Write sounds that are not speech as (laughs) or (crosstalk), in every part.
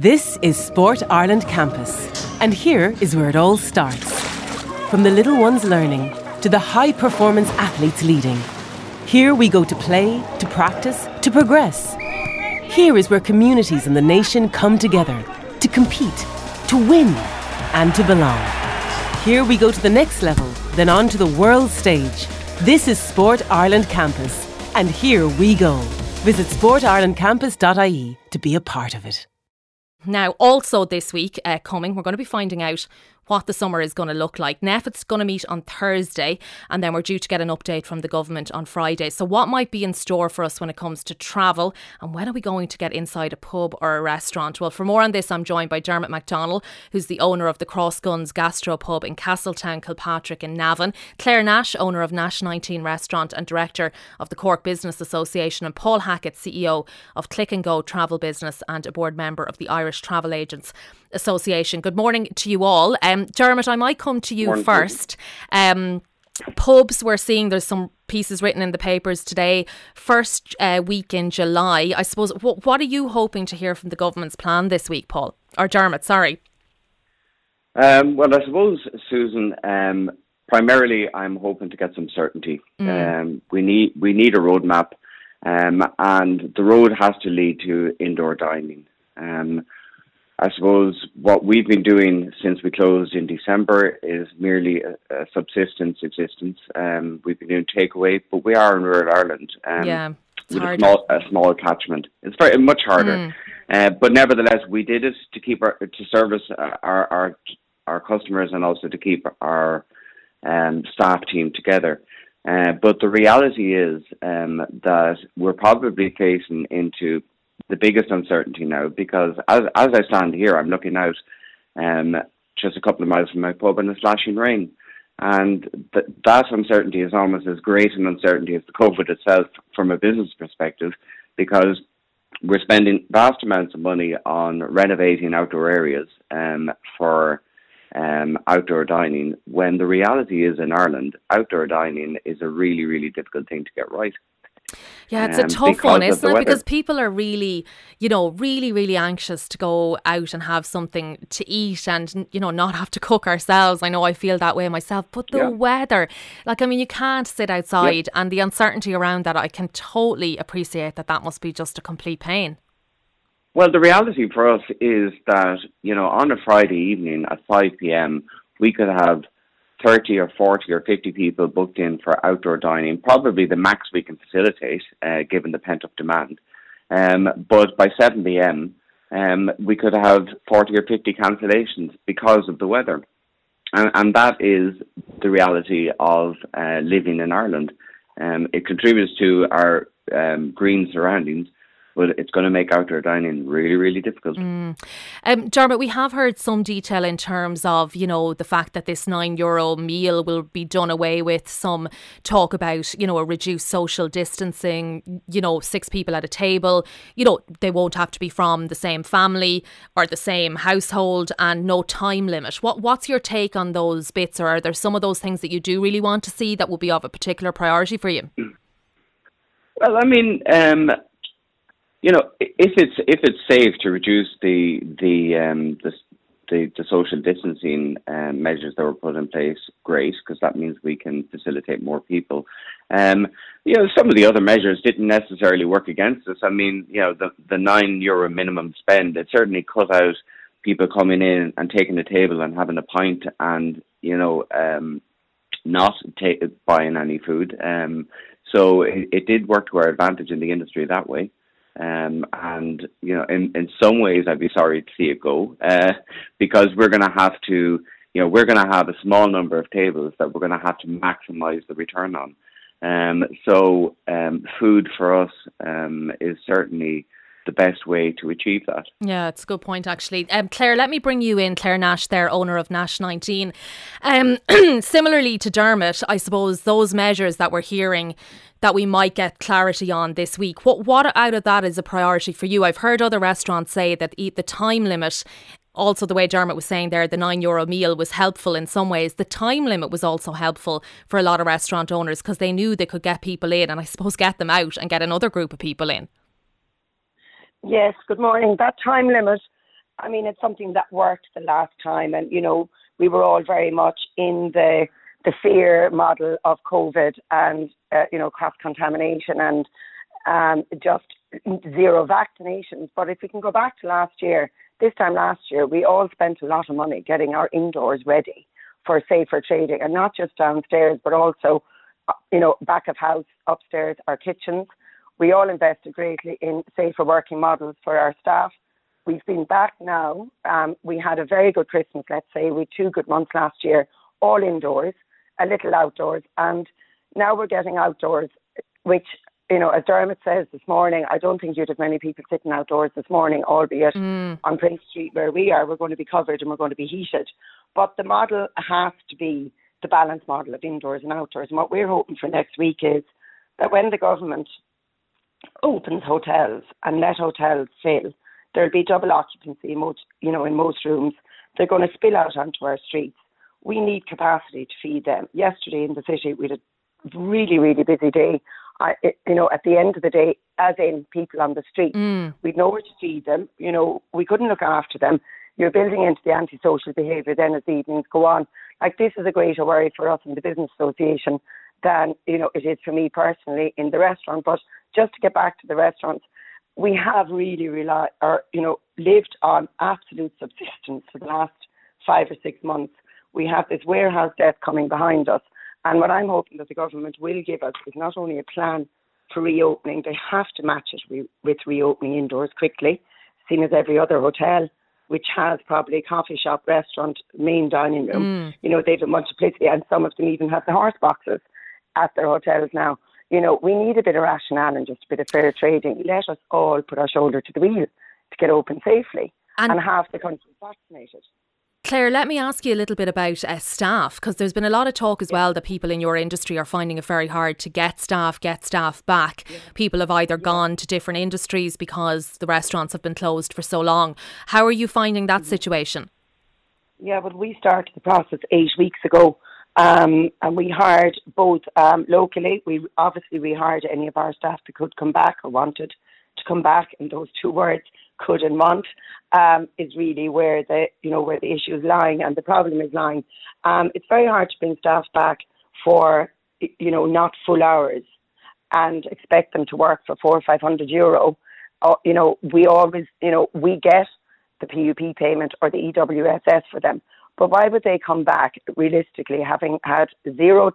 This is Sport Ireland Campus, and here is where it all starts. From the little ones learning to the high performance athletes leading. Here we go to play, to practice, to progress. Here is where communities and the nation come together to compete, to win, and to belong. Here we go to the next level, then on to the world stage. This is Sport Ireland Campus, and here we go. Visit sportirelandcampus.ie to be a part of it. Now, also this week uh, coming, we're going to be finding out what the summer is going to look like. NPHET's going to meet on Thursday, and then we're due to get an update from the government on Friday. So, what might be in store for us when it comes to travel, and when are we going to get inside a pub or a restaurant? Well, for more on this, I'm joined by Dermot McDonnell, who's the owner of the Crossguns Gastro Pub in Castletown, Kilpatrick, in Navan, Claire Nash, owner of Nash 19 Restaurant and director of the Cork Business Association, and Paul Hackett, CEO of Click and Go Travel Business and a board member of the Irish Travel Agents Association. Good morning to you all. Um, Dermot, I might come to you morning, first. Um, pubs, we're seeing there's some pieces written in the papers today. First uh, week in July, I suppose. What, what are you hoping to hear from the government's plan this week, Paul or Dermot? Sorry. Um, well, I suppose, Susan. Um, primarily, I'm hoping to get some certainty. Mm. Um, we need we need a roadmap, um, and the road has to lead to indoor dining. I suppose what we've been doing since we closed in December is merely a, a subsistence existence. Um, we've been doing takeaway, but we are in rural Ireland. Um, yeah, with a small, a small catchment. It's very much harder, mm. uh, but nevertheless, we did it to keep our to service our our our customers and also to keep our um, staff team together. Uh, but the reality is um, that we're probably facing into the biggest uncertainty now because as as I stand here, I'm looking out um, just a couple of miles from my pub and it's slashing rain. And th- that uncertainty is almost as great an uncertainty as the COVID itself from a business perspective because we're spending vast amounts of money on renovating outdoor areas um, for um, outdoor dining when the reality is in Ireland, outdoor dining is a really, really difficult thing to get right. Yeah, it's um, a tough one, isn't it? Weather. Because people are really, you know, really, really anxious to go out and have something to eat and, you know, not have to cook ourselves. I know I feel that way myself. But the yeah. weather, like, I mean, you can't sit outside and the uncertainty around that, I can totally appreciate that that must be just a complete pain. Well, the reality for us is that, you know, on a Friday evening at 5 p.m., we could have 30 or 40 or 50 people booked in for outdoor dining, probably the max we can facilitate uh, given the pent up demand. Um, but by 7 pm, um, we could have 40 or 50 cancellations because of the weather. And, and that is the reality of uh, living in Ireland. Um, it contributes to our um, green surroundings, but it's going to make outdoor dining really, really difficult. Mm. Um, Dermot, we have heard some detail in terms of, you know, the fact that this nine euro meal will be done away with. Some talk about, you know, a reduced social distancing, you know, six people at a table. You know, they won't have to be from the same family or the same household and no time limit. What What's your take on those bits, or are there some of those things that you do really want to see that will be of a particular priority for you? Well, I mean, um, you know, if it's if it's safe to reduce the the um, the, the, the social distancing um, measures that were put in place, great, because that means we can facilitate more people. Um, you know, some of the other measures didn't necessarily work against us. I mean, you know, the the nine euro minimum spend it certainly cut out people coming in and taking a table and having a pint and you know um, not ta- buying any food. Um, so it, it did work to our advantage in the industry that way. Um, and you know, in, in some ways, I'd be sorry to see it go uh, because we're going to have to, you know, we're going to have a small number of tables that we're going to have to maximise the return on. Um, so, um, food for us um, is certainly the best way to achieve that. Yeah, it's a good point, actually. Um, Claire, let me bring you in. Claire Nash, there, owner of Nash 19. Um, (clears throat) similarly to Dermot, I suppose those measures that we're hearing that we might get clarity on this week. What what out of that is a priority for you? I've heard other restaurants say that the time limit also the way Dermot was saying there, the nine euro meal was helpful in some ways. The time limit was also helpful for a lot of restaurant owners because they knew they could get people in and I suppose get them out and get another group of people in. Yes, good morning. That time limit I mean, it's something that worked the last time, and you know, we were all very much in the the fear model of COVID and uh, you know cross contamination and um, just zero vaccinations. But if we can go back to last year, this time last year, we all spent a lot of money getting our indoors ready for safer trading, and not just downstairs, but also uh, you know back of house, upstairs, our kitchens. We all invested greatly in safer working models for our staff We've been back now. Um, we had a very good Christmas, let's say. We had two good months last year, all indoors, a little outdoors, and now we're getting outdoors, which, you know, as Dermot says this morning, I don't think you'd have many people sitting outdoors this morning, albeit mm. on Prince Street where we are, we're going to be covered and we're going to be heated. But the model has to be the balanced model of indoors and outdoors. And what we're hoping for next week is that when the government opens hotels and let hotels fill, there'll be double occupancy in most, you know, in most rooms. They're going to spill out onto our streets. We need capacity to feed them. Yesterday in the city, we had a really, really busy day. I, you know, at the end of the day, as in people on the street, mm. we'd nowhere to feed them. You know, we couldn't look after them. You're building into the antisocial behaviour then as the evenings go on. Like this is a greater worry for us in the business association than you know it is for me personally in the restaurant. But just to get back to the restaurants, we have really relied or you know lived on absolute subsistence for the last five or six months. We have this warehouse debt coming behind us, and what I'm hoping that the government will give us is not only a plan for reopening, they have to match it re- with reopening indoors quickly, seen as every other hotel. Which has probably a coffee shop, restaurant, main dining room. Mm. You know, they have a multiplicity, and some of them even have the horse boxes at their hotels now you know, we need a bit of rationale and just a bit of fair trading. Let us all put our shoulder to the wheel to get open safely and, and have the country vaccinated. Claire, let me ask you a little bit about uh, staff because there's been a lot of talk as yeah. well that people in your industry are finding it very hard to get staff, get staff back. Yeah. People have either yeah. gone to different industries because the restaurants have been closed for so long. How are you finding that mm-hmm. situation? Yeah, well, we started the process eight weeks ago um, and we hired both um, locally. We obviously we hired any of our staff that could come back or wanted to come back. And those two words, could and want, um, is really where the you know where the issue is lying and the problem is lying. Um, it's very hard to bring staff back for you know not full hours and expect them to work for four or five hundred euro. Uh, you know we always you know we get the PUP payment or the EWSS for them but why would they come back realistically, having had zero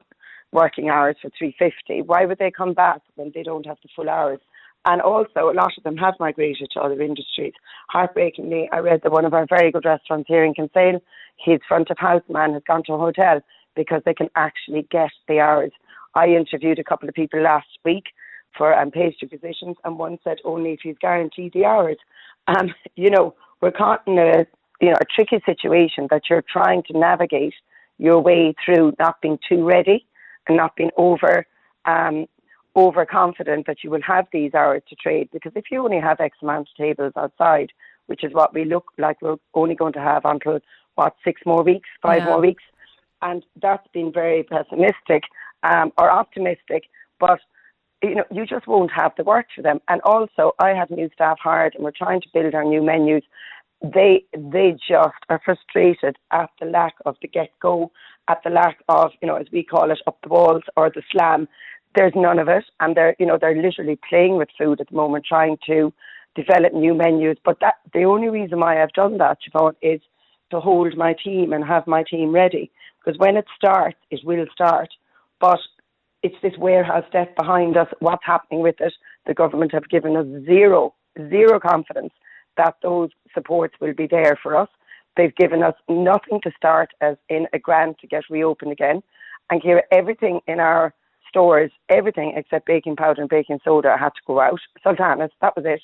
working hours for 350? Why would they come back when they don't have the full hours? And also, a lot of them have migrated to other industries. Heartbreakingly, I read that one of our very good restaurants here in Kinsale, his front of house man has gone to a hotel because they can actually get the hours. I interviewed a couple of people last week for um, pastry positions, and one said only if he's guaranteed the hours. Um, (laughs) you know, we're caught in a you know, a tricky situation that you're trying to navigate your way through not being too ready and not being over um, overconfident that you will have these hours to trade. Because if you only have X amount of tables outside, which is what we look like we're only going to have until what six more weeks, five yeah. more weeks, and that's been very pessimistic um, or optimistic, but you know, you just won't have the work for them. And also, I have new staff hired, and we're trying to build our new menus they they just are frustrated at the lack of the get go, at the lack of you know as we call it up the walls or the slam. There's none of it, and they're you know they're literally playing with food at the moment, trying to develop new menus. But that the only reason why I've done that, Siobhan, is to hold my team and have my team ready. Because when it starts, it will start. But it's this warehouse debt behind us. What's happening with it? The government have given us zero, zero confidence that those supports will be there for us. They've given us nothing to start as in a grant to get reopened again. And here, everything in our stores, everything except baking powder and baking soda had to go out. Sultanas, that was it.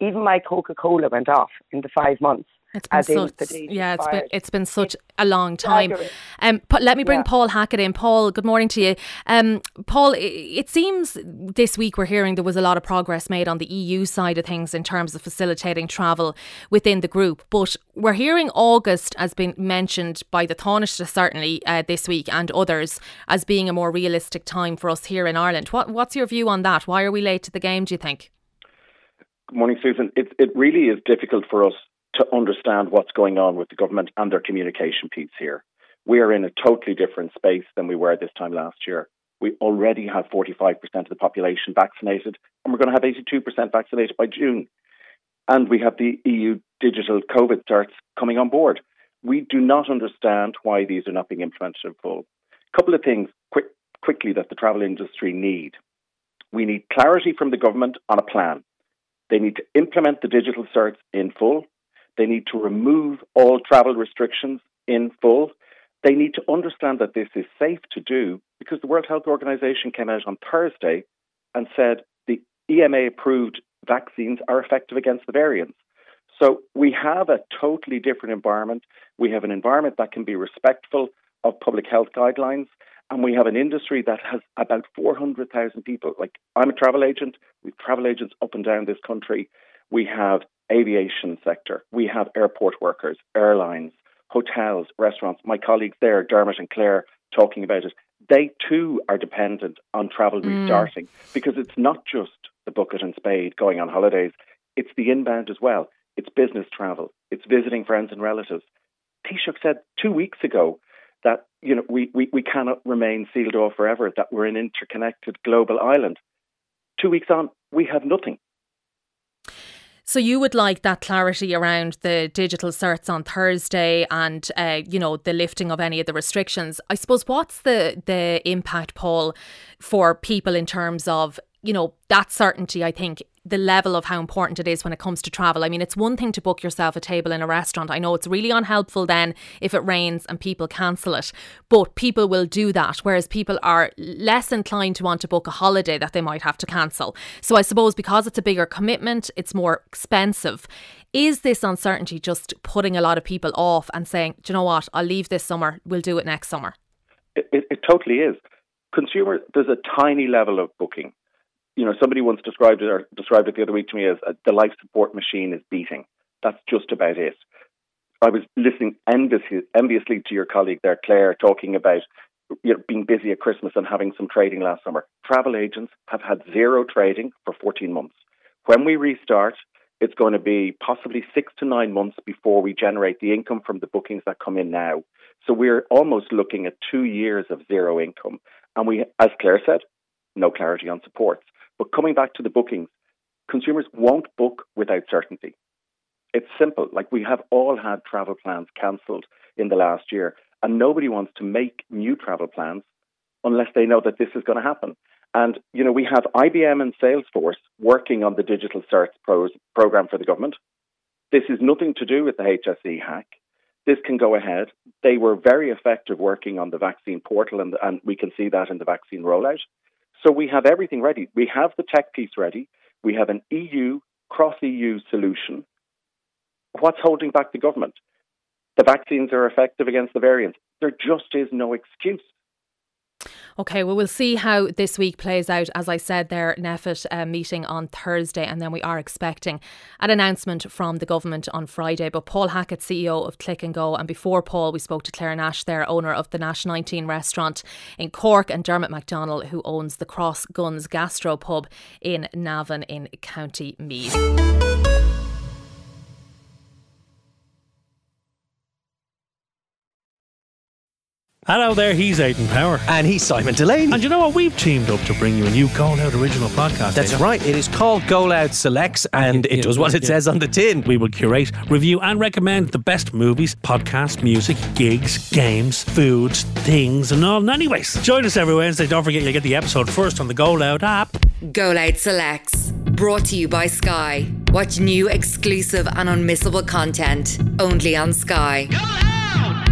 Even my Coca Cola went off in the five months. It's been such, yeah, it's been it's been such a long time. Um, but let me bring yeah. Paul Hackett in. Paul, good morning to you. Um, Paul, it seems this week we're hearing there was a lot of progress made on the EU side of things in terms of facilitating travel within the group. But we're hearing August has been mentioned by the Taoiseach certainly uh, this week and others as being a more realistic time for us here in Ireland. What what's your view on that? Why are we late to the game? Do you think? Good morning, Susan. It it really is difficult for us to understand what's going on with the government and their communication piece here. We are in a totally different space than we were this time last year. We already have 45% of the population vaccinated, and we're going to have 82% vaccinated by June. And we have the EU digital COVID certs coming on board. We do not understand why these are not being implemented in full. A couple of things quick, quickly that the travel industry need. We need clarity from the government on a plan. They need to implement the digital certs in full. They need to remove all travel restrictions in full. They need to understand that this is safe to do because the World Health Organization came out on Thursday and said the EMA approved vaccines are effective against the variants. So we have a totally different environment. We have an environment that can be respectful of public health guidelines. And we have an industry that has about 400,000 people. Like, I'm a travel agent. We have travel agents up and down this country. We have aviation sector. We have airport workers, airlines, hotels, restaurants. My colleagues there, Dermot and Claire, talking about it. They too are dependent on travel mm. restarting because it's not just the bucket and spade going on holidays, it's the inbound as well. It's business travel, it's visiting friends and relatives. Taoiseach said two weeks ago that you know we, we, we cannot remain sealed off forever, that we're an interconnected global island. Two weeks on, we have nothing. So you would like that clarity around the digital certs on Thursday and uh, you know the lifting of any of the restrictions. I suppose what's the the impact, Paul, for people in terms of you know that certainty? I think the level of how important it is when it comes to travel. I mean, it's one thing to book yourself a table in a restaurant. I know it's really unhelpful then if it rains and people cancel it, but people will do that, whereas people are less inclined to want to book a holiday that they might have to cancel. So I suppose because it's a bigger commitment, it's more expensive. Is this uncertainty just putting a lot of people off and saying, do you know what, I'll leave this summer, we'll do it next summer? It, it, it totally is. Consumer, there's a tiny level of booking you know, somebody once described it or described it the other week to me as uh, the life support machine is beating. That's just about it. I was listening enviously, enviously to your colleague there, Claire, talking about you know, being busy at Christmas and having some trading last summer. Travel agents have had zero trading for 14 months. When we restart, it's going to be possibly six to nine months before we generate the income from the bookings that come in now. So we're almost looking at two years of zero income. And we, as Claire said, no clarity on supports. But coming back to the bookings, consumers won't book without certainty. It's simple. Like we have all had travel plans cancelled in the last year, and nobody wants to make new travel plans unless they know that this is going to happen. And, you know, we have IBM and Salesforce working on the digital certs pros program for the government. This is nothing to do with the HSE hack. This can go ahead. They were very effective working on the vaccine portal, and, and we can see that in the vaccine rollout. So we have everything ready. We have the tech piece ready. We have an EU, cross EU solution. What's holding back the government? The vaccines are effective against the variants. There just is no excuse. Okay, well, we'll see how this week plays out. As I said, their NPHET uh, meeting on Thursday, and then we are expecting an announcement from the government on Friday. But Paul Hackett, CEO of Click and Go, and before Paul, we spoke to Claire Nash, their owner of the Nash 19 restaurant in Cork, and Dermot MacDonald, who owns the Cross Guns Gastro Pub in Navan in County Meath. Hello there, he's Aidan Power. And he's Simon Delaney. And you know what? We've teamed up to bring you a new Go Loud original podcast. That's Aidan. right. It is called Go Loud Selects, and it, it does what it yeah. says on the tin. We will curate, review, and recommend the best movies, podcasts, music, gigs, games, foods, things, and all. And anyways, join us every Wednesday. Don't forget you get the episode first on the Go Loud app. Go Loud Selects, brought to you by Sky. Watch new, exclusive, and unmissable content only on Sky. Go Loud!